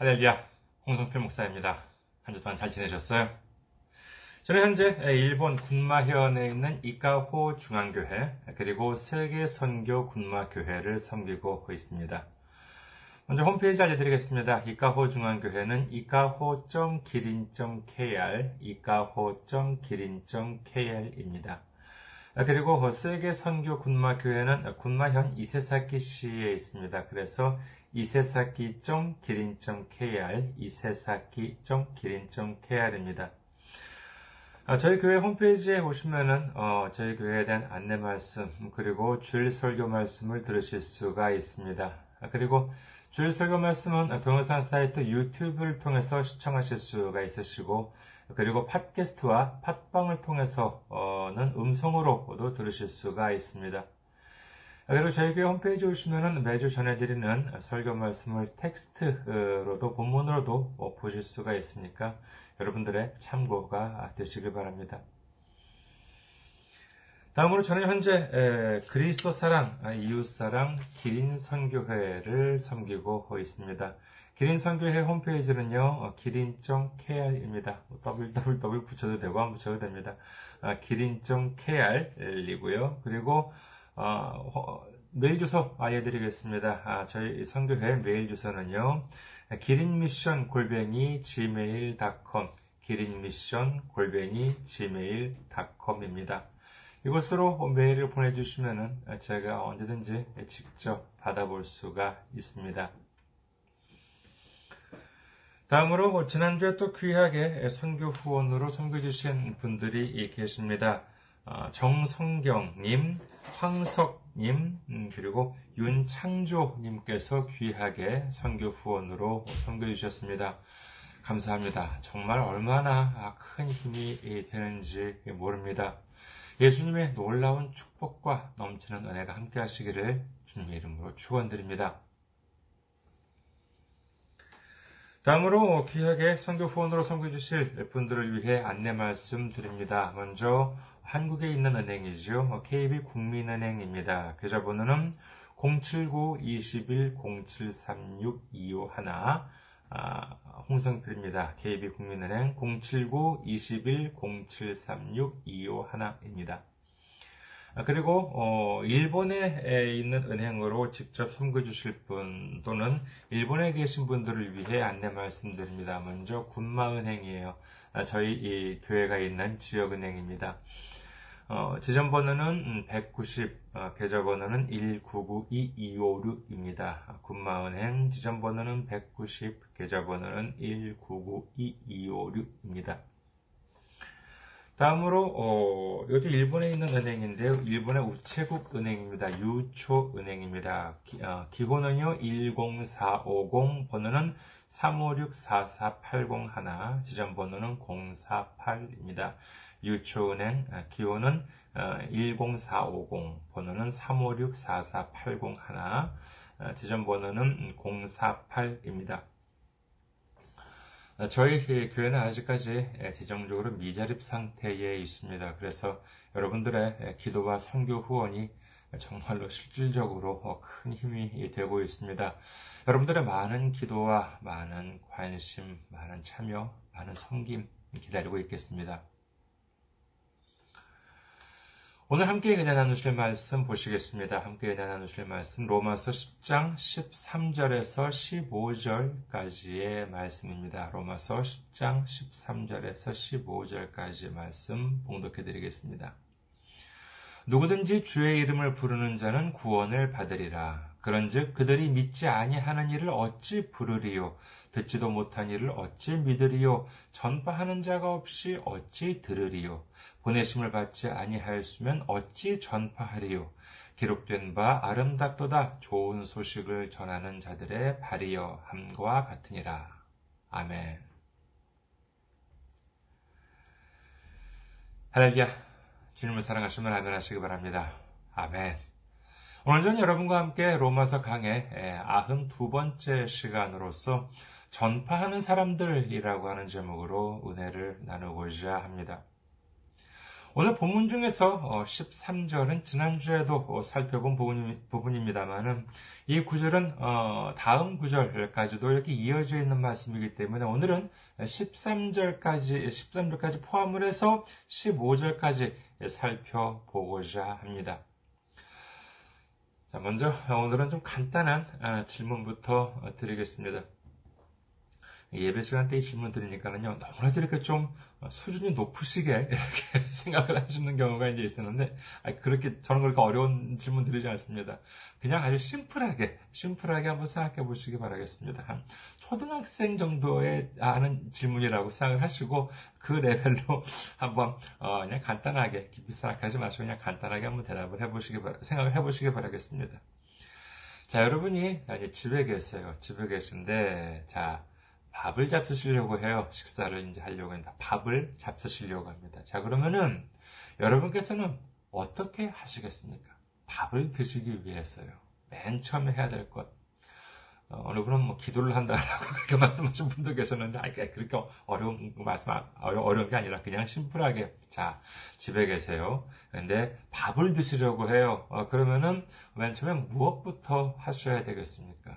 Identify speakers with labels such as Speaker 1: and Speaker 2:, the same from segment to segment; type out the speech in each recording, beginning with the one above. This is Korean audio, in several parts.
Speaker 1: 할렐루야, 홍성필 목사입니다. 한 주 동안 잘 지내셨어요? 저는 현재 일본 군마현에 있는 이카호 중앙교회 그리고 세계 선교 군마교회를 섬기고 있습니다. 먼저 홈페이지 알려드리겠습니다. 이카호 중앙교회는 이카호.기린.kr, 이카호.기린.kr입니다. 그리고 세계 선교 군마교회는 군마현 이세사키시에 있습니다. 그래서 이세사키.기린.kr, 이세사키.기린.kr입니다. 저희 교회 홈페이지에 오시면은 어, 저희 교회에 대한 안내 말씀 그리고 주일 설교 말씀을 들으실 수가 있습니다. 그리고 주일 설교 말씀은 동영상 사이트 유튜브를 통해서 시청하실 수가 있으시고 그리고 팟캐스트와 팟빵을 통해서는 음성으로도 들으실 수가 있습니다. 그리고 저희 교회 홈페이지 오시면은 매주 전해드리는 설교 말씀을 텍스트로도 본문으로도 보실 수가 있으니까 여러분들의 참고가 되시길 바랍니다. 다음으로 저는 현재 그리스도 사랑, 이웃 사랑 기린 선교회를 섬기고 있습니다. 기린 선교회 홈페이지는요, 기린.kr입니다. www 붙여도 되고 안 붙여도 됩니다. 기린.kr이고요. 그리고 어, 메일 주소 알려드리겠습니다. 아, 저희 선교회 메일 주소는요. 기린미션 골뱅이 gmail.com 기린미션 골뱅이 gmail.com입니다. 이곳으로 메일을 보내주시면 제가 언제든지 직접 받아볼 수가 있습니다. 다음으로 지난주에 또 귀하게 선교 후원으로 섬겨주신 분들이 계십니다. 정성경님, 황석님, 음, 그리고 윤창조님께서 귀하게 선교 후원으로 섬겨주셨습니다. 감사합니다. 정말 얼마나 큰 힘이 되는지 모릅니다. 예수님의 놀라운 축복과 넘치는 은혜가 함께 하시기를 주님의 이름으로 축원드립니다. 다음으로 귀하게 선교 후원으로 섬겨주실 분들을 위해 안내 말씀 드립니다. 먼저 한국에 있는 은행이죠. KB 국민은행입니다. 계좌번호는 079-21-0736-251 아, 홍성필입니다. KB 국민은행 079-21-0736-251입니다. 아, 그리고 어, 일본에 있는 은행으로 직접 섬겨 주실 분 또는 일본에 계신 분들을 위해 안내 말씀드립니다. 먼저 군마은행이에요. 아, 저희 교회가 있는 지역은행입니다. 어, 지점 번호는 190, 어, 계좌 번호는 1992256입니다. 군마은행 지점 번호는 190, 계좌 번호는 1992256입니다. 다음으로 어, 이것도 일본에 있는 은행인데요. 일본의 우체국 은행입니다. 유초 은행입니다. 기, 어, 기호는요 10450, 번호는 356-44801, 지점 번호는 048입니다. 유초은행 아, 기호는 10450, 어, 번호는 356-44801, 어, 지점 번호는 048입니다. 어, 저희 교회는 아직까지 재정적으로 미자립 상태에 있습니다. 그래서 여러분들의 기도와 선교 후원이 정말로 실질적으로 큰 힘이 되고 있습니다. 여러분들의 많은 기도와 많은 관심, 많은 참여, 많은 섬김 기다리고 있겠습니다. 오늘 함께 은혜 나누실 말씀 보시겠습니다. 함께 은혜 나누실 말씀 로마서 10장 13절에서 15절까지의 말씀입니다. 로마서 10장 13절에서 15절까지의 말씀 봉독해 드리겠습니다. 누구든지 주의 이름을 부르는 자는 구원을 받으리라. 그런즉 그들이 믿지 아니하는 일을 어찌 부르리요 듣지도 못한 일을 어찌 믿으리요 전파하는 자가 없이 어찌 들으리요 보내심을 받지 아니하였으면 어찌 전파하리요? 기록된 바 아름답도다. 좋은 소식을 전하는 자들의 발이여 함과 같으니라. 아멘. 할렐루야. 주님을 사랑하시면 아멘 하시기 바랍니다. 아멘. 오늘 전 여러분과 함께 로마서 강의 92번째 시간으로서 전파하는 사람들이라고 하는 제목으로 은혜를 나누고자 합니다. 오늘 본문 중에서 13절은 어, 지난주에도 어, 살펴본 부분입니다만은 이 구절은 어, 다음 구절까지도 이렇게 이어져 있는 말씀이기 때문에 오늘은 13절까지 13절까지 포함을 해서 15절까지 살펴보고자 합니다. 자, 먼저 오늘은 좀 간단한 질문부터 드리겠습니다. 예배 시간 때 질문 드리니까는요, 너무나도 이렇게 좀 수준이 높으시게 이렇게 생각을 하시는 경우가 이제 있었는데, 그렇게, 저는 그렇게 어려운 질문 드리지 않습니다. 그냥 아주 심플하게, 심플하게 한번 생각해 보시기 바라겠습니다. 한 초등학생 정도의 아는 질문이라고 생각을 하시고, 그 레벨로 한번, 어, 그냥 간단하게, 깊이 생각하지 마시고, 그냥 간단하게 한번 대답을 해보시기, 생각을 해보시기 바라겠습니다. 자, 여러분이 집에 계세요. 집에 계신데, 자, 밥을 잡수시려고 해요. 식사를 이제 하려고 합니다. 밥을 잡수시려고 합니다. 자, 그러면은 여러분께서는 어떻게 하시겠습니까? 밥을 드시기 위해서요. 맨 처음에 해야 될 것. 어, 느 분은 뭐 기도를 한다라고 그렇게 말씀하신 분도 계셨는데, 아니, 그렇게 어려운 말씀, 어려, 어려운 게 아니라 그냥 심플하게, 자, 집에 계세요. 근데 밥을 드시려고 해요. 어, 그러면은 맨 처음에 무엇부터 하셔야 되겠습니까?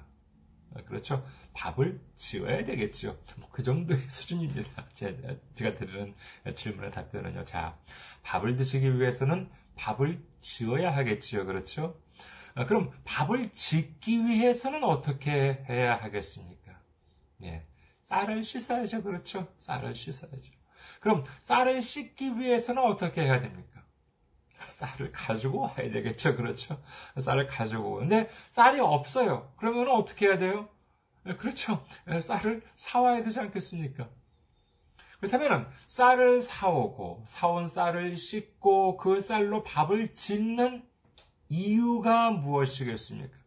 Speaker 1: 어, 그렇죠. 밥을 지어야 되겠죠. 뭐그 정도의 수준입니다. 제가 드리는 질문의 답변은요. 자, 밥을 드시기 위해서는 밥을 지어야 하겠지요. 그렇죠? 어, 그럼 밥을 짓기 위해서는 어떻게 해야 하겠습니까? 예. 쌀을 씻어야죠. 그렇죠? 쌀을 씻어야죠. 그럼 쌀을 씻기 위해서는 어떻게 해야 됩니까? 쌀을 가지고 와야 되겠죠. 그렇죠? 쌀을 가지고. 근데 쌀이 없어요. 그러면 어떻게 해야 돼요? 예, 그렇죠. 예, 쌀을 사와야 되지 않겠습니까? 그렇다면 쌀을 사오고 사온 쌀을 씻고 그 쌀로 밥을 짓는 이유가 무엇이겠습니까?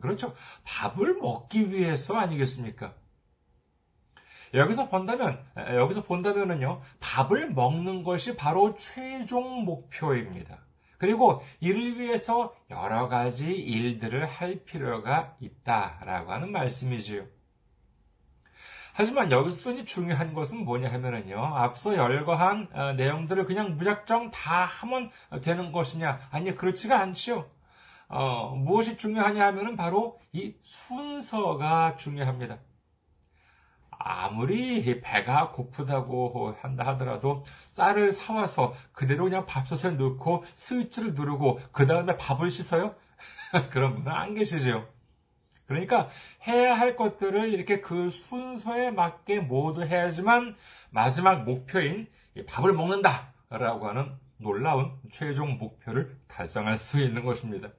Speaker 1: 그렇죠. 밥을 먹기 위해서 아니겠습니까? 여기서 본다면, 여기서 본다면은요, 밥을 먹는 것이 바로 최종 목표입니다. 그리고 이를 위해서 여러 가지 일들을 할 필요가 있다라고 하는 말씀이지요. 하지만 여기서 또 중요한 것은 뭐냐 하면은요, 앞서 열거한 어, 내용들을 그냥 무작정 다 하면 되는 것이냐? 아니, 그렇지가 않죠. 어, 무엇이 중요하냐 하면은 바로 이 순서가 중요합니다. 아무리 배가 고프다고 한다 하더라도 쌀을 사와서 그대로 그냥 밥솥에 넣고 스위치를 누르고 그 다음에 밥을 씻어요? 그런 분은 안 계시죠. 그러니까 해야 할 것들을 이렇게 그 순서에 맞게 모두 해야지만 마지막 목표인 밥을 먹는다라고 하는 놀라운 최종 목표를 달성할 수 있는 것입니다.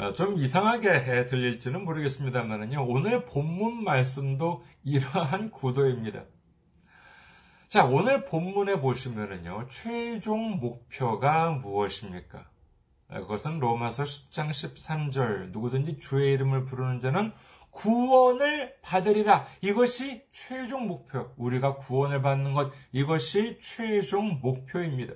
Speaker 1: 어, 좀 이상하게 들릴지는 모르겠습니다만요. 오늘 본문 말씀도 이러한 구도입니다. 자, 오늘 본문에 보시면은요, 최종 목표가 무엇입니까? 그것은 로마서 10장 13절, 누구든지 주의 이름을 부르는 자는 구원을 받으리라. 이것이 최종 목표. 우리가 구원을 받는 것, 이것이 최종 목표입니다.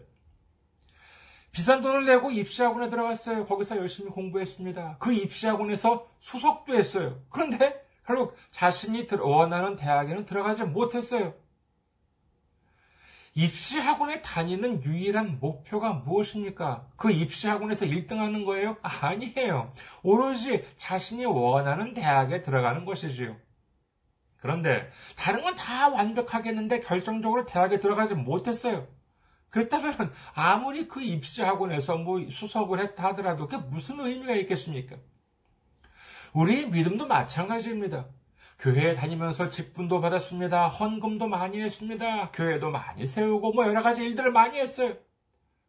Speaker 1: 비싼 돈을 내고 입시학원에 들어갔어요. 거기서 열심히 공부했습니다. 그 입시학원에서 수석도 했어요. 그런데 결국 자신이 원하는 대학에는 들어가지 못했어요. 입시학원에 다니는 유일한 목표가 무엇입니까? 그 입시학원에서 1등 하는 거예요? 아니에요. 오로지 자신이 원하는 대학에 들어가는 것이지요. 그런데 다른 건 다 완벽하겠는데 결정적으로 대학에 들어가지 못했어요. 그렇다면 아무리 그 입시학원에서 뭐 수석을 했다 하더라도 그게 무슨 의미가 있겠습니까? 우리의 믿음도 마찬가지입니다. 교회에 다니면서 직분도 받았습니다. 헌금도 많이 했습니다. 교회도 많이 세우고 뭐 여러 가지 일들을 많이 했어요.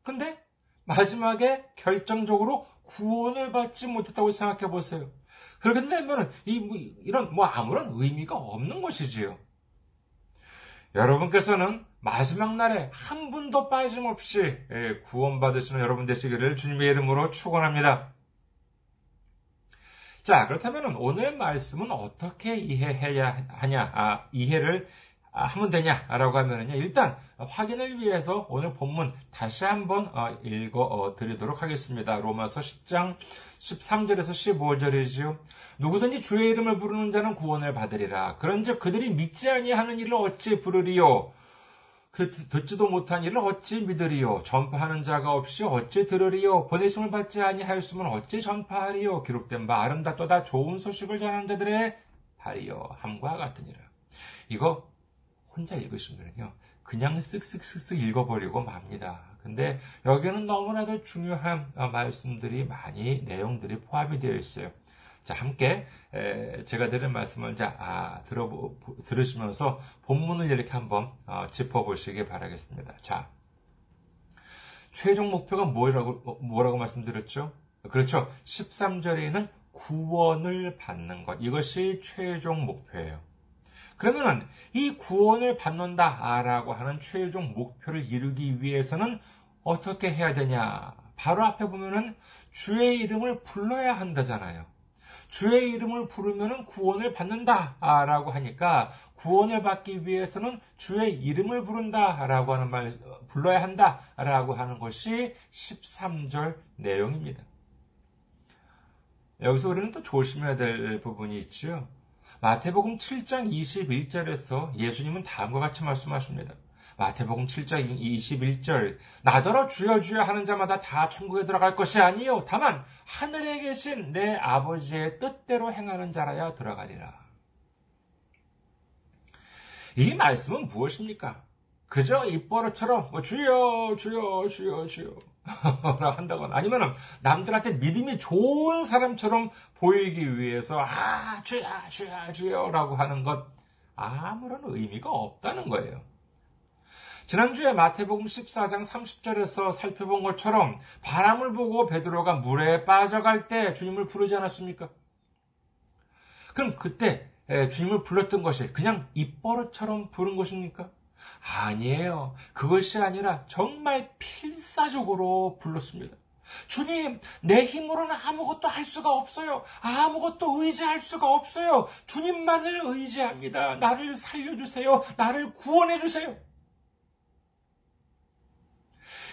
Speaker 1: 근데 마지막에 결정적으로 구원을 받지 못했다고 생각해 보세요. 그렇게 되면 이, 뭐, 이런 뭐 아무런 의미가 없는 것이지요. 여러분께서는 마지막 날에 한 분도 빠짐없이 예, 구원받으시는 여러분 되시기를 주님의 이름으로 축원합니다. 자, 그렇다면 오늘 말씀은 어떻게 이해해야 하냐, 아, 이해를 아, 하면 되냐라고 하면은요, 일단 확인을 위해서 오늘 본문 다시 한번 어, 읽어 어, 드리도록 하겠습니다. 로마서 10장 13절에서 15절이지요. 누구든지 주의 이름을 부르는 자는 구원을 받으리라. 그런즉 그들이 믿지 아니하는 일을 어찌 부르리요? 듣지도 못한 일을 어찌 믿으리요? 전파하는 자가 없이 어찌 들으리요? 보내심을 받지 아니하였으면 어찌 전파하리요? 기록된 바 아름답도다 좋은 소식을 전하는 자들의 발이요 함과 같으니라. 이거 혼자 읽으시면요. 그냥 쓱쓱쓱쓱 읽어버리고 맙니다. 근데 여기는 너무나도 중요한 어, 말씀들이 많이 내용들이 포함이 되어 있어요. 자, 함께 제가 드린 말씀을 자 아, 들어 들으시면서 본문을 이렇게 한번 어, 짚어 보시기 바라겠습니다. 자, 최종 목표가 뭐라고 뭐라고 말씀드렸죠? 그렇죠. 13절에는 구원을 받는 것 이것이 최종 목표예요. 그러면은 이 구원을 받는다라고 하는 최종 목표를 이루기 위해서는 어떻게 해야 되냐? 바로 앞에 보면은 주의 이름을 불러야 한다잖아요. 주의 이름을 부르면 구원을 받는다 라고 하니까 구원을 받기 위해서는 주의 이름을 부른다 라고 하는 말 불러야 한다 라고 하는 것이 13절 내용입니다. 여기서 우리는 또 조심해야 될 부분이 있죠. 마태복음 7장 21절에서 예수님은 다음과 같이 말씀하십니다. 마태복음 7장 21절 나더러 주여 주여 하는 자마다 다 천국에 들어갈 것이 아니요 다만 하늘에 계신 내 아버지의 뜻대로 행하는 자라야 들어가리라. 이 말씀은 무엇입니까? 그저 입버릇처럼 뭐 주여 주여 주여 주여 라고 한다거나 아니면 남들한테 믿음이 좋은 사람처럼 보이기 위해서 아 주여 주여 주여라고 하는 것 아무런 의미가 없다는 거예요. 지난주에 마태복음 14장 30절에서 살펴본 것처럼 바람을 보고 베드로가 물에 빠져갈 때 주님을 부르지 않았습니까? 그럼 그때 주님을 불렀던 것이 그냥 입버릇처럼 부른 것입니까? 아니에요. 그것이 아니라 정말 필사적으로 불렀습니다. 주님, 내 힘으로는 아무것도 할 수가 없어요. 아무것도 의지할 수가 없어요. 주님만을 의지합니다. 나를 살려주세요. 나를 구원해주세요.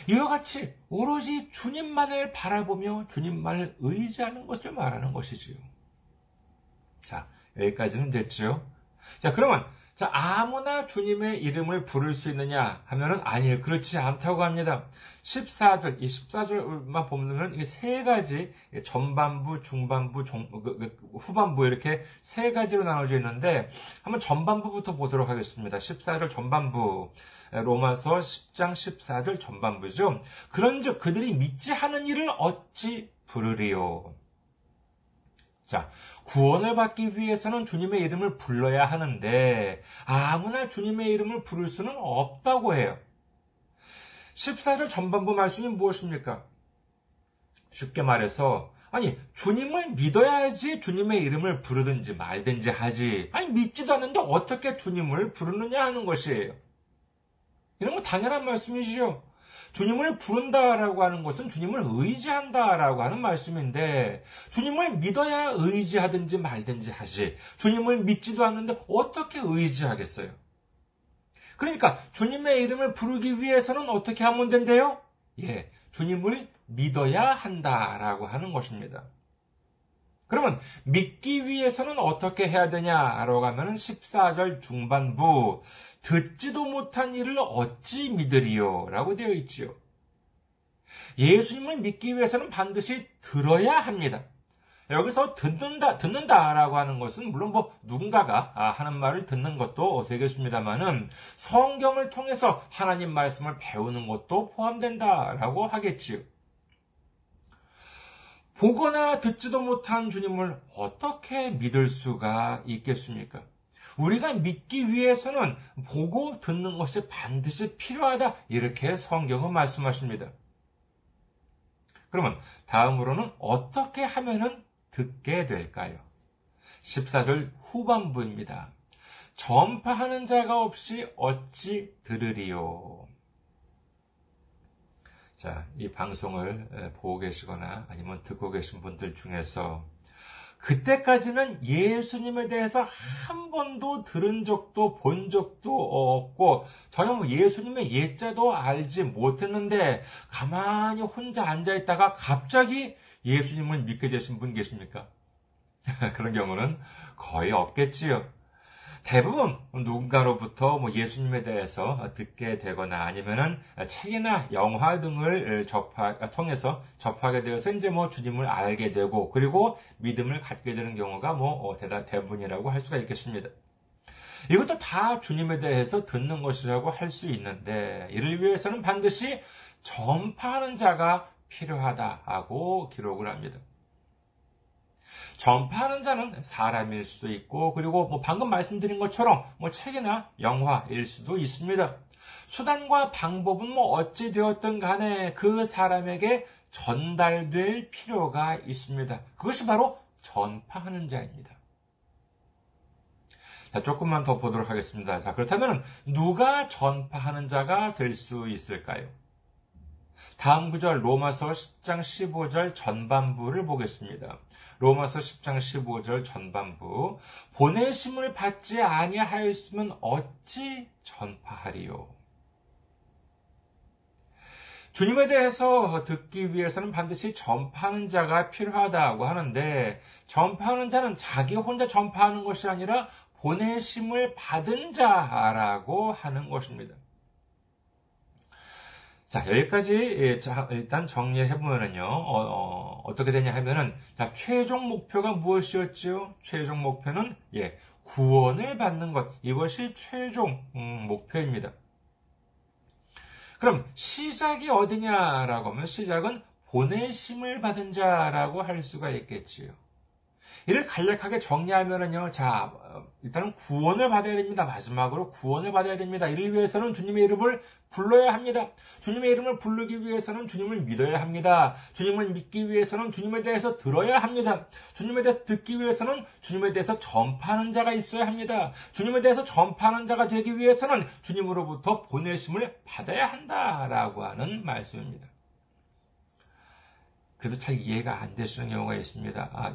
Speaker 1: 이와 같이 오로지 주님만을 바라보며 주님만을 의지하는 것을 말하는 것이지요. 자, 여기까지는 됐죠. 자, 그러면 자, 아무나 주님의 이름을 부를 수 있느냐 하면은 아니에요. 그렇지 않다고 합니다. 14절, 이 14절만 보면은 이게 세 가지, 전반부, 중반부, 종, 그, 그, 후반부 이렇게 세 가지로 나눠져 있는데 한번 전반부부터 보도록 하겠습니다. 14절 전반부. 로마서 10장 14절 전반부죠. 그런즉 그들이 믿지 하는 일을 어찌 부르리요. 자, 구원을 받기 위해서는 주님의 이름을 불러야 하는데 아무나 주님의 이름을 부를 수는 없다고 해요. 14절 전반부 말씀이 무엇입니까? 쉽게 말해서 아니 주님을 믿어야지 주님의 이름을 부르든지 말든지 하지. 아니 믿지도 않는데 어떻게 주님을 부르느냐 하는 것이에요. 이런 거 당연한 말씀이시죠. 주님을 부른다라고 하는 것은 주님을 의지한다라고 하는 말씀인데 주님을 믿어야 의지하든지 말든지 하지 주님을 믿지도 않는데 어떻게 의지하겠어요? 그러니까 주님의 이름을 부르기 위해서는 어떻게 하면 된대요? 예, 주님을 믿어야 한다라고 하는 것입니다. 그러면 믿기 위해서는 어떻게 해야 되냐라고 하면 14절 중반부 듣지도 못한 일을 어찌 믿으리요? 라고 되어 있지요. 예수님을 믿기 위해서는 반드시 들어야 합니다. 여기서 듣는다, 듣는다라고 하는 것은 물론 뭐 누군가가 아, 하는 말을 듣는 것도 되겠습니다만은 성경을 통해서 하나님 말씀을 배우는 것도 포함된다라고 하겠지요. 보거나 듣지도 못한 주님을 어떻게 믿을 수가 있겠습니까? 우리가 믿기 위해서는 보고 듣는 것이 반드시 필요하다. 이렇게 성경은 말씀하십니다. 그러면 다음으로는 어떻게 하면은 듣게 될까요? 14절 후반부입니다. 전파하는 자가 없이 어찌 들으리요? 자, 이 방송을 보고 계시거나 아니면 듣고 계신 분들 중에서 그때까지는 예수님에 대해서 한 번도 들은 적도 본 적도 없고 전혀 뭐 예수님의 예자도 알지 못했는데 가만히 혼자 앉아 있다가 갑자기 예수님을 믿게 되신 분 계십니까? 그런 경우는 거의 없겠지요. 대부분 누군가로부터 뭐 예수님에 대해서 듣게 되거나 아니면은 책이나 영화 등을 접하, 통해서 접하게 되어서 이제 뭐 주님을 알게 되고 그리고 믿음을 갖게 되는 경우가 뭐 어, 대다 대부분이라고 할 수가 있겠습니다. 이것도 다 주님에 대해서 듣는 것이라고 할 수 있는데 이를 위해서는 반드시 전파하는 자가 필요하다고 기록을 합니다. 전파하는 자는 사람일 수도 있고, 그리고 뭐 방금 말씀드린 것처럼 뭐 책이나 영화일 수도 있습니다. 수단과 방법은 뭐 어찌 되었든 간에 그 사람에게 전달될 필요가 있습니다. 그것이 바로 전파하는 자입니다. 자, 조금만 더 보도록 하겠습니다. 자, 그렇다면 누가 전파하는 자가 될 수 있을까요? 다음 구절 로마서 10장 15절 전반부를 보겠습니다. 로마서 10장 15절 전반부 보내심을 받지 아니하였으면 어찌 전파하리요? 주님에 대해서 듣기 위해서는 반드시 전파하는 자가 필요하다고 하는데 전파하는 자는 자기 혼자 전파하는 것이 아니라 보내심을 받은 자라고 하는 것입니다. 자, 여기까지 예, 일단 정리를 해보면은요, 어, 어 떻게 되냐 하면은, 자, 최종 목표가 무엇이었죠? 최종 목표는, 예, 구원을 받는 것. 이것이 최종, 음, 목표입니다. 그럼, 시작이 어디냐라고 하면, 시작은 보내심을 받은 자라고 할 수가 있겠지요. 이를 간략하게 정리하면은요, 자, 일단은 구원을 받아야 됩니다. 마지막으로 구원을 받아야 됩니다. 이를 위해서는 주님의 이름을 불러야 합니다. 주님의 이름을 부르기 위해서는 주님을 믿어야 합니다. 주님을 믿기 위해서는 주님에 대해서 들어야 합니다. 주님에 대해서 듣기 위해서는 주님에 대해서 전파하는 자가 있어야 합니다. 주님에 대해서 전파하는 자가 되기 위해서는 주님으로부터 보내심을 받아야 한다라고 하는 말씀입니다. 그래도 잘 이해가 안 되시는 경우가 있습니다. 아,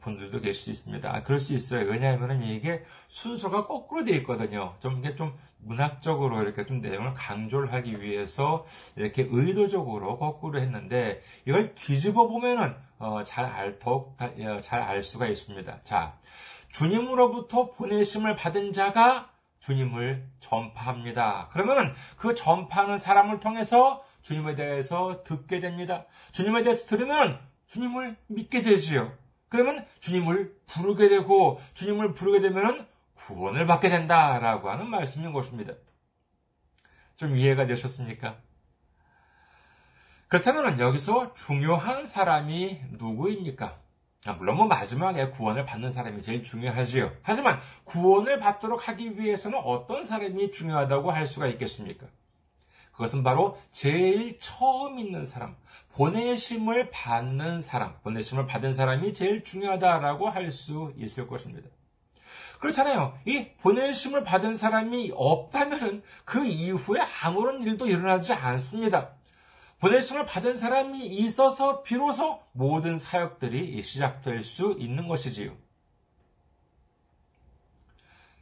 Speaker 1: 분들도 계실 수 있습니다. 아, 그럴 수 있어요. 왜냐하면 이게 순서가 거꾸로 되어 있거든요. 좀 이게 좀 문학적으로 이렇게 좀 내용을 강조를 하기 위해서 이렇게 의도적으로 거꾸로 했는데 이걸 뒤집어 보면은 어, 잘 알 더욱 어, 잘알 수가 있습니다. 자, 주님으로부터 보내심을 받은 자가 주님을 전파합니다. 그러면은 그 전파하는 사람을 통해서 주님에 대해서 듣게 됩니다. 주님에 대해서 들으면 주님을 믿게 되지요. 그러면 주님을 부르게 되고 주님을 부르게 되면 구원을 받게 된다라고 하는 말씀인 것입니다. 좀 이해가 되셨습니까? 그렇다면 여기서 중요한 사람이 누구입니까? 아, 물론 뭐 마지막에 구원을 받는 사람이 제일 중요하지요. 하지만 구원을 받도록 하기 위해서는 어떤 사람이 중요하다고 할 수가 있겠습니까? 그것은 바로 제일 처음 있는 사람, 보내심을 받는 사람, 보내심을 받은 사람이 제일 중요하다라고 할 수 있을 것입니다. 그렇잖아요. 이 보내심을 받은 사람이 없다면 그 이후에 아무런 일도 일어나지 않습니다. 보내심을 받은 사람이 있어서 비로소 모든 사역들이 시작될 수 있는 것이지요.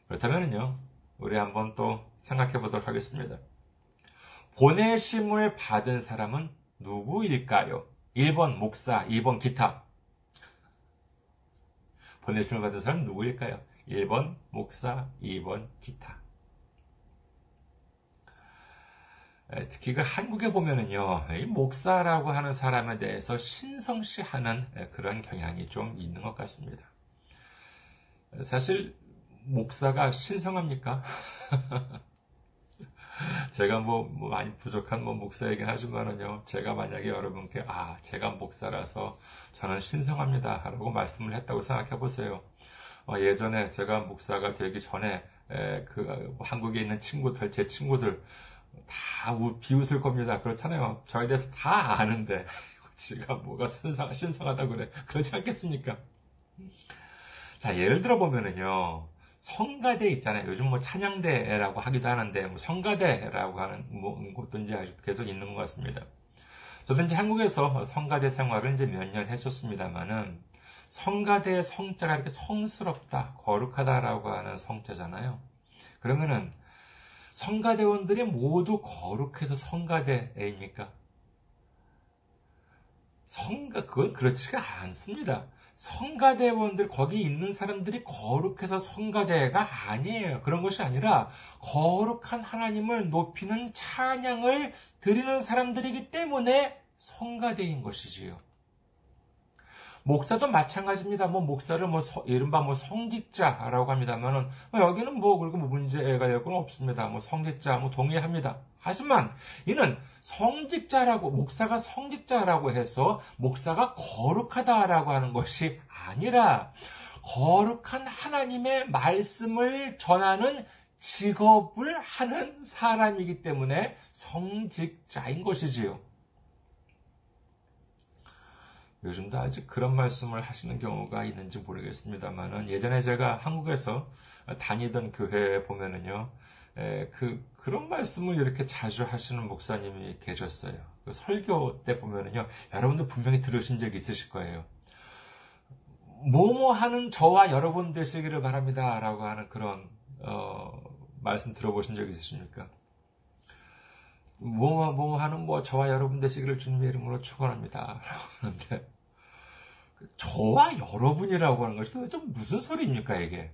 Speaker 1: 그렇다면요, 우리 한번 또 생각해 보도록 하겠습니다. 보내심을 받은 사람은 누구일까요? 1번 목사, 2번 기타. 보내심을 받은 사람은 누구일까요? 1번 목사, 2번 기타. 특히 그 한국에 보면은요, 이 목사라고 하는 사람에 대해서 신성시하는 그런 경향이 좀 있는 것 같습니다. 사실 목사가 신성합니까? 제가 뭐, 뭐, 많이 부족한 뭐 목사이긴 하지만은요, 제가 만약에 여러분께, 아, 제가 목사라서 저는 신성합니다. 라고 말씀을 했다고 생각해 보세요. 어, 예전에 제가 목사가 되기 전에, 에, 그, 한국에 있는 친구들, 제 친구들, 다 비웃을 겁니다. 그렇잖아요. 저에 대해서 다 아는데, 지가 뭐가 신성, 신성하다 그래. 그렇지 않겠습니까? 자, 예를 들어 보면은요, 성가대 있잖아요. 요즘 뭐 찬양대라고 하기도 하는데 뭐 성가대라고 하는 뭐 곳도 이제 아직 계속 있는 것 같습니다. 저도 이제 한국에서 성가대 생활을 이제 몇 년 했었습니다만은 성가대의 성자가 이렇게 성스럽다, 거룩하다라고 하는 성자잖아요. 그러면은 성가대원들이 모두 거룩해서 성가대입니까? 성가 그건 그렇지가 않습니다. 성가대원들, 거기 있는 사람들이 거룩해서 성가대가 아니에요. 그런 것이 아니라 거룩한 하나님을 높이는 찬양을 드리는 사람들이기 때문에 성가대인 것이지요. 목사도 마찬가지입니다. 뭐 목사를 뭐 서, 이른바 뭐 성직자라고 합니다만은 뭐 여기는 뭐 그리고 뭐 문제가 될 건 없습니다. 뭐 성직자 뭐 동의합니다. 하지만 이는 성직자라고 목사가 성직자라고 해서 목사가 거룩하다라고 하는 것이 아니라 거룩한 하나님의 말씀을 전하는 직업을 하는 사람이기 때문에 성직자인 것이지요. 요즘도 아직 그런 말씀을 하시는 경우가 있는지 모르겠습니다만은 예전에 제가 한국에서 다니던 교회에 보면은요, 그, 그런 말씀을 이렇게 자주 하시는 목사님이 계셨어요. 그 설교 때 보면은요, 여러분도 분명히 들으신 적 있으실 거예요. 뭐뭐 하는 저와 여러분 되시기를 바랍니다. 라고 하는 그런, 어, 말씀 들어보신 적 있으십니까? 뭐뭐 뭐 하는 뭐 저와 여러분 되시기를 주님의 이름으로 축원합니다. 라고 하는데 저와 여러분이라고 하는 것이 도대체 무슨 소리입니까 이게?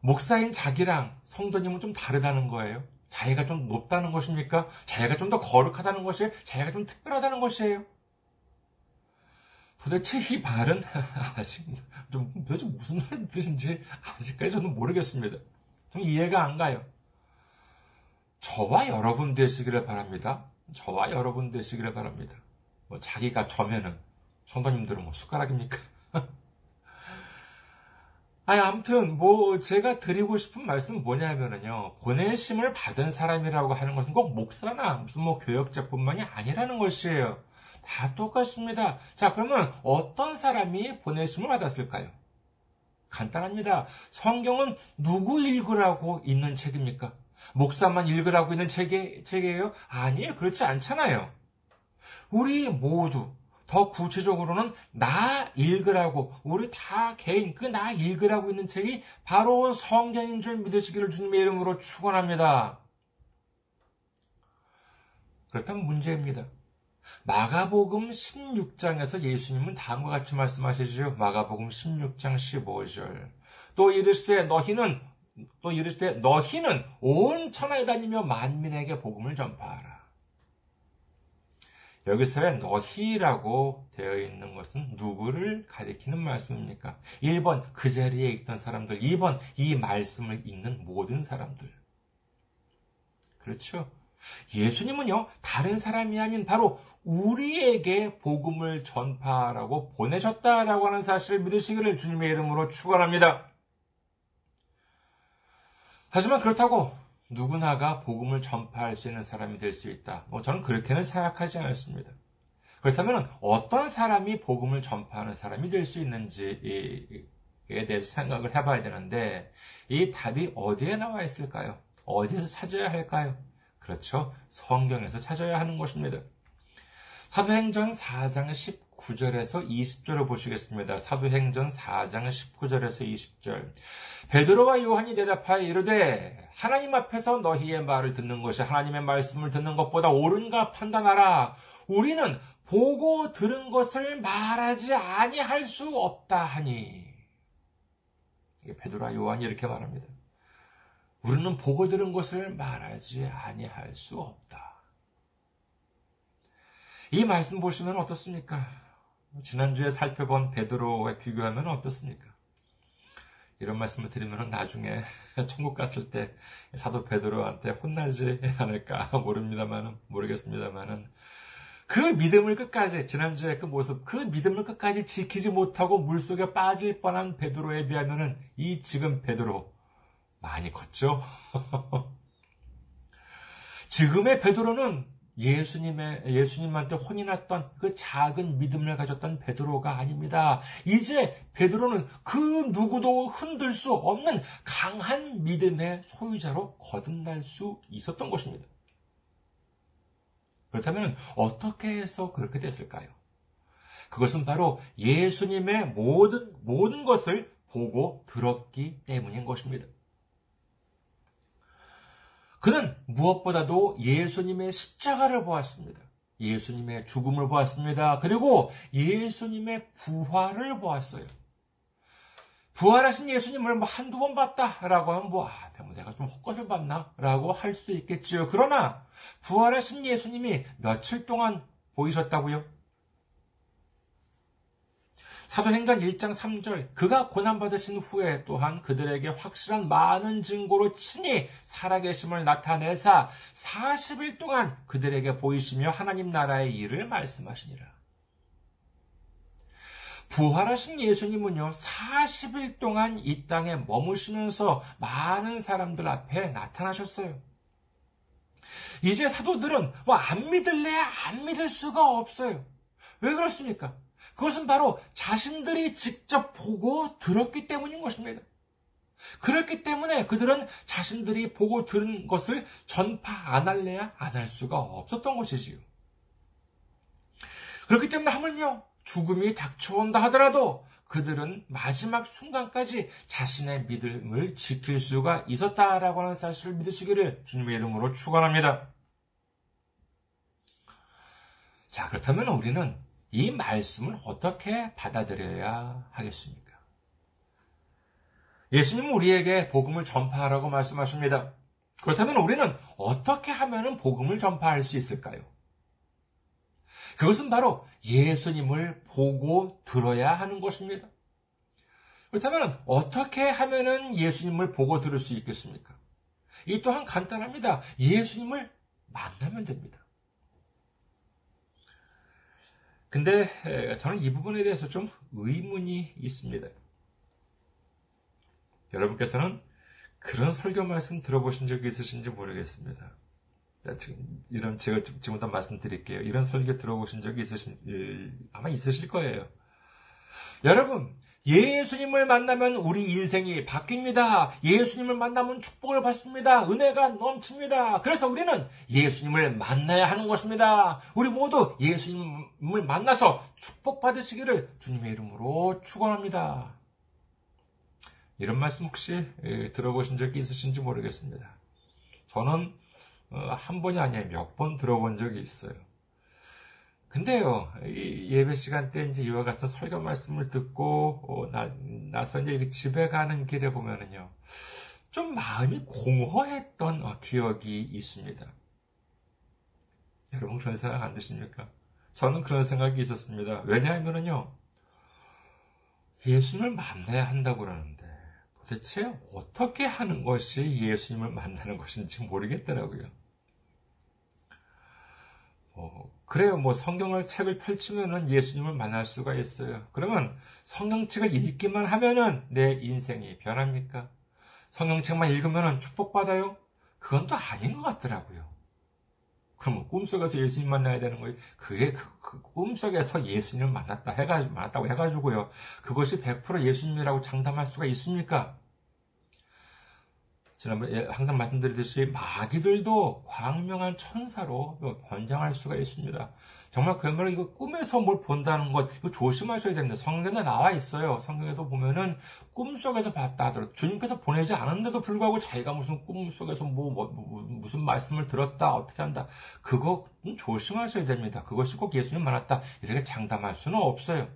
Speaker 1: 목사인 자기랑 성도님은 좀 다르다는 거예요. 자기가 좀 높다는 것입니까? 자기가 좀 더 거룩하다는 것이에요? 자기가 좀 특별하다는 것이에요? 도대체 이 말은 아직 좀 도대체 무슨 말인 뜻인지 아직까지 저는 모르겠습니다. 좀 이해가 안 가요. 저와 여러분 되시기를 바랍니다. 저와 여러분 되시기를 바랍니다. 뭐 자기가 저면은 성도님들은 뭐 숟가락입니까? 아니, 아무튼, 뭐, 제가 드리고 싶은 말씀 뭐냐면은요, 보내심을 받은 사람이라고 하는 것은 꼭 목사나 무슨 뭐 교역자뿐만이 아니라는 것이에요. 다 똑같습니다. 자, 그러면 어떤 사람이 보내심을 받았을까요? 간단합니다. 성경은 누구 읽으라고 있는 책입니까? 목사만 읽으라고 있는 책이, 책이에요? 아니에요. 그렇지 않잖아요. 우리 모두, 더 구체적으로는 나 읽으라고, 우리 다 개인, 그 나 읽으라고 있는 책이 바로 성경인 줄 믿으시기를 주님의 이름으로 축원합니다. 그렇다면 문제입니다. 마가복음 16장에서 예수님은 다음과 같이 말씀하시죠. 마가복음 16장 15절. 또 이르시되 너희는 또 이르시되 너희는 온 천하에 다니며 만민에게 복음을 전파하라. 여기서의 너희라고 되어 있는 것은 누구를 가리키는 말씀입니까? 1번 그 자리에 있던 사람들, 2번 이 말씀을 읽는 모든 사람들. 그렇죠? 예수님은요, 다른 사람이 아닌 바로 우리에게 복음을 전파하라고 보내셨다라고 하는 사실을 믿으시기를 주님의 이름으로 축원합니다. 하지만 그렇다고 누구나가 복음을 전파할 수 있는 사람이 될 수 있다. 뭐 저는 그렇게는 생각하지 않습니다. 그렇다면 어떤 사람이 복음을 전파하는 사람이 될 수 있는지에 대해서 생각을 해봐야 되는데 이 답이 어디에 나와 있을까요? 어디에서 찾아야 할까요? 그렇죠. 성경에서 찾아야 하는 것입니다. 사도행전 4장 19절에서 20절을 보시겠습니다. 사도행전 4장 19절에서 20절. 베드로와 요한이 대답하여 이르되 하나님 앞에서 너희의 말을 듣는 것이 하나님의 말씀을 듣는 것보다 옳은가 판단하라. 우리는 보고 들은 것을 말하지 아니할 수 없다 하니. 베드로와 요한이 이렇게 말합니다. 우리는 보고 들은 것을 말하지 아니할 수 없다. 이 말씀 보시면 어떻습니까? 지난주에 살펴본 베드로와 비교하면 어떻습니까? 이런 말씀을 드리면 나중에 천국 갔을 때 사도 베드로한테 혼나지 않을까 모릅니다만은 모르겠습니다만은 그 믿음을 끝까지 지난주에 그 모습 그 믿음을 끝까지 지키지 못하고 물속에 빠질 뻔한 베드로에 비하면은 이 지금 베드로 많이 컸죠. 지금의 베드로는 예수님의, 예수님한테 혼이 났던 그 작은 믿음을 가졌던 베드로가 아닙니다. 이제 베드로는 그 누구도 흔들 수 없는 강한 믿음의 소유자로 거듭날 수 있었던 것입니다. 그렇다면 어떻게 해서 그렇게 됐을까요? 그것은 바로 예수님의 모든, 모든 것을 보고 들었기 때문인 것입니다. 그는 무엇보다도 예수님의 십자가를 보았습니다. 예수님의 죽음을 보았습니다. 그리고 예수님의 부활을 보았어요. 부활하신 예수님을 뭐 한두 번 봤다라고 하면 뭐, 아, 내가 좀 헛것을 봤나? 라고 할 수도 있겠지요. 그러나, 부활하신 예수님이 며칠 동안 보이셨다고요? 사도행전 1장 3절 그가 고난받으신 후에 또한 그들에게 확실한 많은 증거로 친히 살아계심을 나타내사 40일 동안 그들에게 보이시며 하나님 나라의 일을 말씀하시니라. 부활하신 예수님은요, 40일 동안 이 땅에 머무시면서 많은 사람들 앞에 나타나셨어요. 이제 사도들은 뭐 안 믿을래? 안 믿을 수가 없어요. 왜 그렇습니까? 그것은 바로 자신들이 직접 보고 들었기 때문인 것입니다. 그렇기 때문에 그들은 자신들이 보고 들은 것을 전파 안 할래야 안 할 수가 없었던 것이지요. 그렇기 때문에 하물며 죽음이 닥쳐온다 하더라도 그들은 마지막 순간까지 자신의 믿음을 지킬 수가 있었다라고 하는 사실을 믿으시기를 주님의 이름으로 축원합니다. 자, 그렇다면 우리는 이 말씀을 어떻게 받아들여야 하겠습니까? 예수님은 우리에게 복음을 전파하라고 말씀하십니다. 그렇다면 우리는 어떻게 하면 복음을 전파할 수 있을까요? 그것은 바로 예수님을 보고 들어야 하는 것입니다. 그렇다면 어떻게 하면 예수님을 보고 들을 수 있겠습니까? 이 또한 간단합니다. 예수님을 만나면 됩니다. 근데 저는 이 부분에 대해서 좀 의문이 있습니다. 여러분께서는 그런 설교 말씀 들어보신 적이 있으신지 모르겠습니다. 지금 이런 제가 지금부터 말씀드릴게요. 이런 설교 들어보신 적이 있으신 아마 있으실 거예요. 여러분 예수님을 만나면 우리 인생이 바뀝니다. 예수님을 만나면 축복을 받습니다. 은혜가 넘칩니다. 그래서 우리는 예수님을 만나야 하는 것입니다. 우리 모두 예수님을 만나서 축복받으시기를 주님의 이름으로 축원합니다. 이런 말씀 혹시 들어보신 적이 있으신지 모르겠습니다. 저는 어, 한 번이 아니라 몇 번 들어본 적이 있어요. 근데요, 이 예배 시간 때 이제 이와 같은 설교 말씀을 듣고, 어, 나, 나서 이제 집에 가는 길에 보면은요, 좀 마음이 공허했던 어, 기억이 있습니다. 여러분 그런 생각 안 드십니까? 저는 그런 생각이 있었습니다. 왜냐하면은요, 예수님을 만나야 한다고 그러는데, 도대체 어떻게 하는 것이 예수님을 만나는 것인지 모르겠더라고요. 어, 그래요. 뭐 성경을 책을 펼치면은 예수님을 만날 수가 있어요. 그러면 성경책을 읽기만 하면은 내 인생이 변합니까? 성경책만 읽으면은 축복받아요? 그건 또 아닌 것 같더라고요. 그러면 꿈속에서 예수님 만나야 되는 거예요. 그게 그, 그 꿈속에서 예수님을 만났다 해가지고 만났다고 해가지고요. 그것이 100% 예수님이라고 장담할 수가 있습니까? 지난번에 예, 항상 말씀드리듯이 마귀들도 광명한 천사로 번장할 수가 있습니다. 정말 그야말로 이거 꿈에서 뭘 본다는 것, 이거 조심하셔야 됩니다. 성경에 나와 있어요. 성경에도 보면은 꿈속에서 봤다 하더라도 주님께서 보내지 않은데도 불구하고 자기가 무슨 꿈속에서 뭐, 뭐, 뭐, 무슨 말씀을 들었다, 어떻게 한다. 그거 조심하셔야 됩니다. 그것이 꼭 예수님 만났다. 이렇게 장담할 수는 없어요.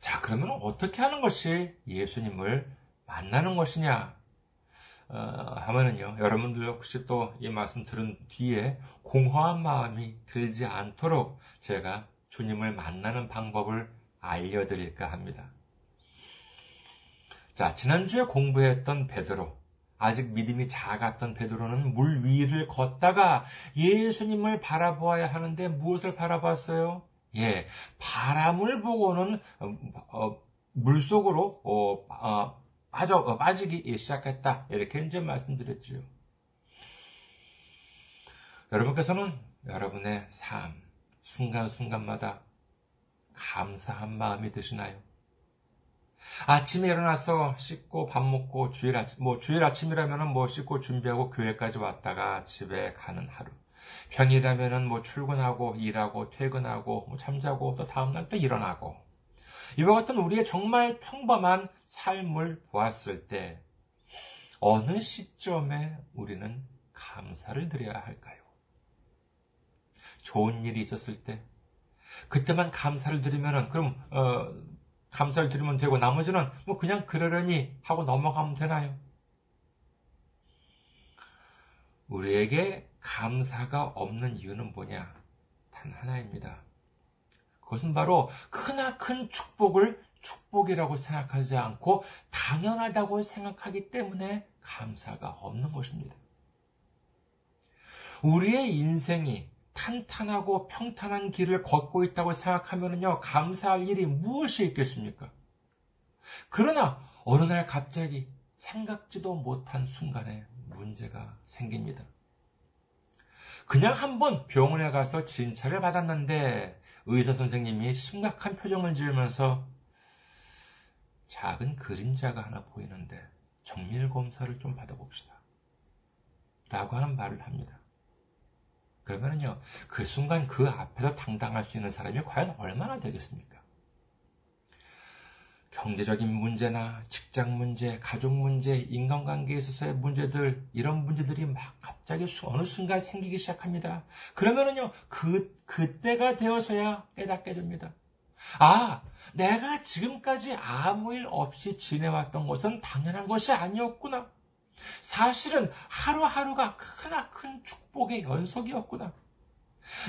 Speaker 1: 자, 그러면 어떻게 하는 것이 예수님을 만나는 것이냐? 어, 하면은요, 여러분들 혹시 또 이 말씀 들은 뒤에 공허한 마음이 들지 않도록 제가 주님을 만나는 방법을 알려드릴까 합니다. 자, 지난주에 공부했던 베드로, 아직 믿음이 작았던 베드로는 물 위를 걷다가 예수님을 바라보아야 하는데 무엇을 바라봤어요? 예, 바람을 보고는 어, 어, 물 속으로 어, 어 빠져, 어, 빠지기 시작했다. 이렇게 이제 말씀드렸죠. 여러분께서는 여러분의 삶, 순간순간마다 감사한 마음이 드시나요? 아침에 일어나서 씻고 밥 먹고 주일 아침, 뭐 주일 아침이라면은 뭐 씻고 준비하고 교회까지 왔다가 집에 가는 하루. 평일이라면은 뭐 출근하고 일하고 퇴근하고 뭐 잠자고 또 다음날 또 일어나고 이와 같은 우리의 정말 평범한 삶을 보았을 때 어느 시점에 우리는 감사를 드려야 할까요? 좋은 일이 있었을 때, 그때만 감사를 드리면은, 그럼, 어, 감사를 드리면 되고, 나머지는 뭐 그냥 그러려니 하고 넘어가면 되나요? 우리에게 감사가 없는 이유는 뭐냐? 단 하나입니다. 그것은 바로 크나큰 축복을 축복이라고 생각하지 않고 당연하다고 생각하기 때문에 감사가 없는 것입니다. 우리의 인생이 탄탄하고 평탄한 길을 걷고 있다고 생각하면요, 감사할 일이 무엇이 있겠습니까? 그러나 어느 날 갑자기 생각지도 못한 순간에 문제가 생깁니다. 그냥 한번 병원에 가서 진찰을 받았는데 의사 선생님이 심각한 표정을 지으면서 작은 그림자가 하나 보이는데 정밀 검사를 좀 받아봅시다. 라고 하는 말을 합니다. 그러면요, 그 순간 그 앞에서 당당할 수 있는 사람이 과연 얼마나 되겠습니까? 경제적인 문제나 직장 문제, 가족 문제, 인간관계에 있어서의 문제들, 이런 문제들이 막 갑자기 어느 순간 생기기 시작합니다. 그러면은요, 그, 그때가 되어서야 깨닫게 됩니다. 아, 내가 지금까지 아무 일 없이 지내왔던 것은 당연한 것이 아니었구나. 사실은 하루하루가 크나 큰 축복의 연속이었구나.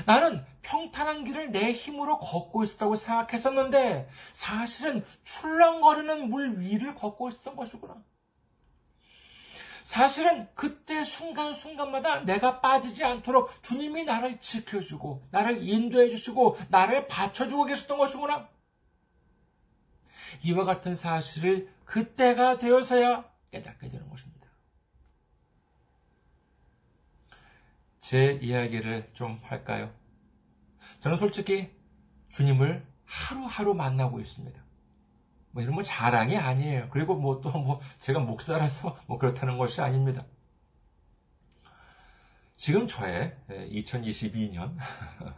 Speaker 1: 나는 평탄한 길을 내 힘으로 걷고 있었다고 생각했었는데 사실은 출렁거리는 물 위를 걷고 있었던 것이구나. 사실은 그때 순간순간마다 내가 빠지지 않도록 주님이 나를 지켜주고 나를 인도해 주시고 나를 받쳐주고 계셨던 것이구나. 이와 같은 사실을 그때가 되어서야 깨닫게 되는 것입니다. 제 이야기를 좀 할까요? 저는 솔직히 주님을 하루하루 만나고 있습니다. 뭐 이런 뭐 자랑이 아니에요. 그리고 뭐 또뭐 뭐 제가 목사라서 뭐 그렇다는 것이 아닙니다. 지금 저의 2022년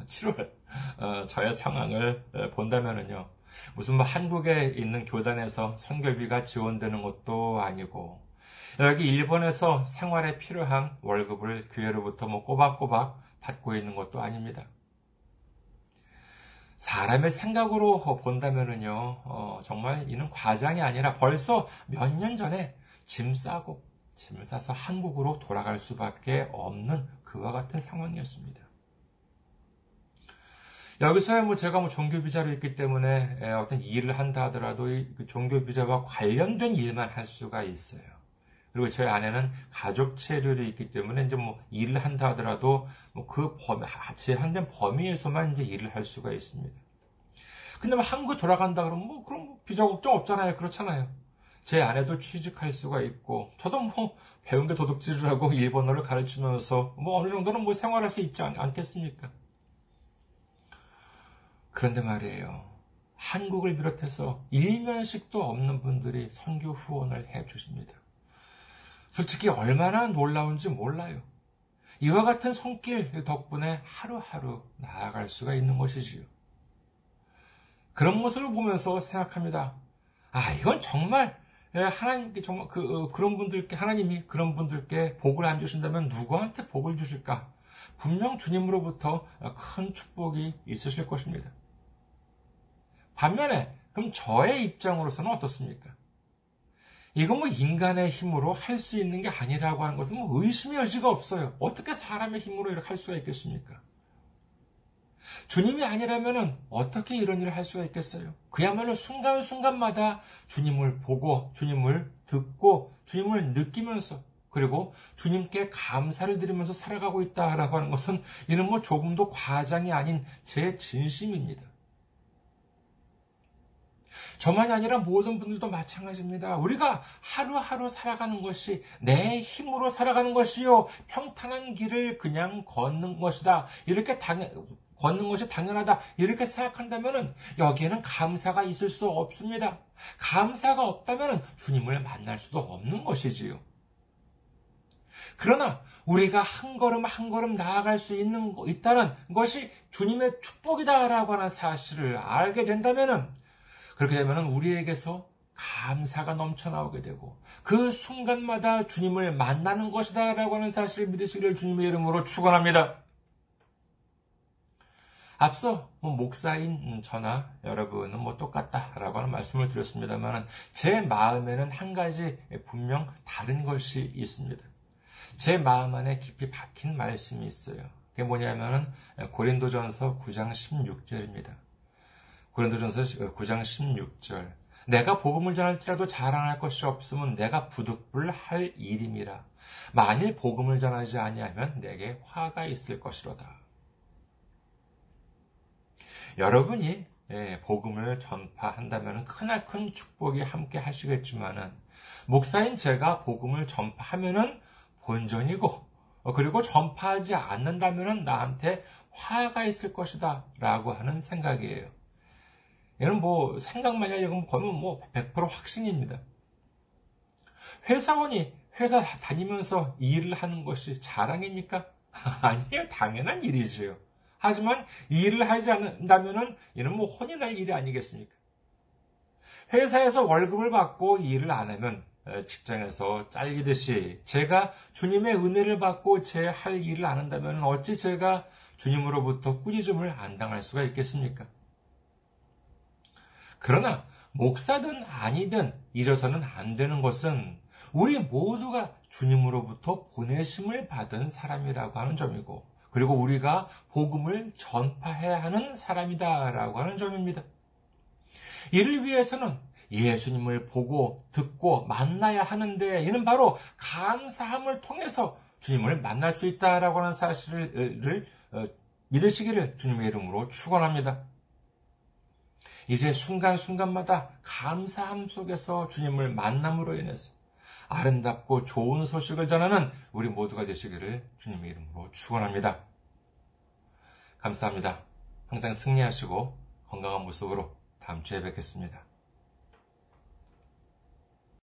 Speaker 1: 7월 어, 저의 상황을 본다면은요. 무슨 뭐 한국에 있는 교단에서 선교비가 지원되는 것도 아니고 여기 일본에서 생활에 필요한 월급을 교회로부터 뭐 꼬박꼬박 받고 있는 것도 아닙니다. 사람의 생각으로 본다면은요, 어, 정말 이는 과장이 아니라 벌써 몇 년 전에 짐 싸고 짐을 싸서 한국으로 돌아갈 수밖에 없는 그와 같은 상황이었습니다. 여기서야 뭐 제가 뭐 종교 비자로 있기 때문에 어떤 일을 한다 하더라도 그 종교 비자와 관련된 일만 할 수가 있어요. 그리고 저희 아내는 가족 체류이 있기 때문에 이제 뭐 일을 한다 하더라도 뭐 그 범위, 제한된 범위에서만 이제 일을 할 수가 있습니다. 근데 뭐 한국에 돌아간다 그러면 뭐 그럼 뭐 비자 걱정 없잖아요. 그렇잖아요. 제 아내도 취직할 수가 있고, 저도 뭐 배운 게 도둑질을 하고 일본어를 가르치면서 뭐 어느 정도는 뭐 생활할 수 있지 않, 않겠습니까? 그런데 말이에요. 한국을 비롯해서 일면식도 없는 분들이 선교 후원을 해 주십니다. 솔직히 얼마나 놀라운지 몰라요. 이와 같은 손길 덕분에 하루하루 나아갈 수가 있는 것이지요. 그런 모습을 보면서 생각합니다. 아, 이건 정말 하나님께 정말 그 어, 그런 분들께 하나님이 그런 분들께 복을 안 주신다면 누구한테 복을 주실까? 분명 주님으로부터 큰 축복이 있으실 것입니다. 반면에 그럼 저의 입장으로서는 어떻습니까? 이건 뭐 인간의 힘으로 할 수 있는 게 아니라고 하는 것은 뭐 의심의 여지가 없어요. 어떻게 사람의 힘으로 이렇게 할 수가 있겠습니까? 주님이 아니라면 어떻게 이런 일을 할 수가 있겠어요? 그야말로 순간순간마다 주님을 보고, 주님을 듣고, 주님을 느끼면서, 그리고 주님께 감사를 드리면서 살아가고 있다라고 하는 것은 이는 뭐 조금도 과장이 아닌 제 진심입니다. 저만이 아니라 모든 분들도 마찬가지입니다. 우리가 하루하루 살아가는 것이 내 힘으로 살아가는 것이요. 평탄한 길을 그냥 걷는 것이다. 이렇게 당연, 걷는 것이 당연하다. 이렇게 생각한다면 여기에는 감사가 있을 수 없습니다. 감사가 없다면 주님을 만날 수도 없는 것이지요. 그러나 우리가 한 걸음 한 걸음 나아갈 수 있는 있다는 것이 주님의 축복이다라고 하는 사실을 알게 된다면은 그렇게 되면 우리에게서 감사가 넘쳐나오게 되고 그 순간마다 주님을 만나는 것이다라고 하는 사실을 믿으시기를 주님의 이름으로 축원합니다. 앞서 뭐 목사인 저나 여러분은 뭐 똑같다라고 하는 말씀을 드렸습니다만 제 마음에는 한 가지 분명 다른 것이 있습니다. 제 마음 안에 깊이 박힌 말씀이 있어요. 그게 뭐냐면은 고린도전서 9장 16절입니다. 고린도전서 9장 16절. 내가 복음을 전할지라도 자랑할 것이 없으면 내가 부득불 할 일임이라. 만일 복음을 전하지 아니하면 내게 화가 있을 것이로다. 여러분이 예, 복음을 전파한다면 크나큰 축복이 함께 하시겠지만은 목사인 제가 복음을 전파하면은 본전이고 어, 그리고 전파하지 않는다면은 나한테 화가 있을 것이다 라고 하는 생각이에요. 얘는 뭐 생각만이 아니고 거는 뭐 100% 확신입니다. 회사원이 회사 다니면서 일을 하는 것이 자랑입니까? 아니에요. 당연한 일이지요. 하지만 일을 하지 않는다면은 이는 뭐 혼이 날 일이 아니겠습니까? 회사에서 월급을 받고 일을 안 하면 직장에서 잘리듯이 제가 주님의 은혜를 받고 제 할 일을 안 한다면 어찌 제가 주님으로부터 꾸짖음을 안 당할 수가 있겠습니까? 그러나 목사든 아니든 잊어서는 안 되는 것은 우리 모두가 주님으로부터 보내심을 받은 사람이라고 하는 점이고 그리고 우리가 복음을 전파해야 하는 사람이다라고 하는 점입니다. 이를 위해서는 예수님을 보고 듣고 만나야 하는데 이는 바로 감사함을 통해서 주님을 만날 수 있다라고 하는 사실을 어, 믿으시기를 주님의 이름으로 축원합니다. 이제 순간순간마다 감사함 속에서 주님을 만남으로 인해서 아름답고 좋은 소식을 전하는 우리 모두가 되시기를 주님의 이름으로 축원합니다. 감사합니다. 항상 승리하시고 건강한 모습으로 다음 주에 뵙겠습니다.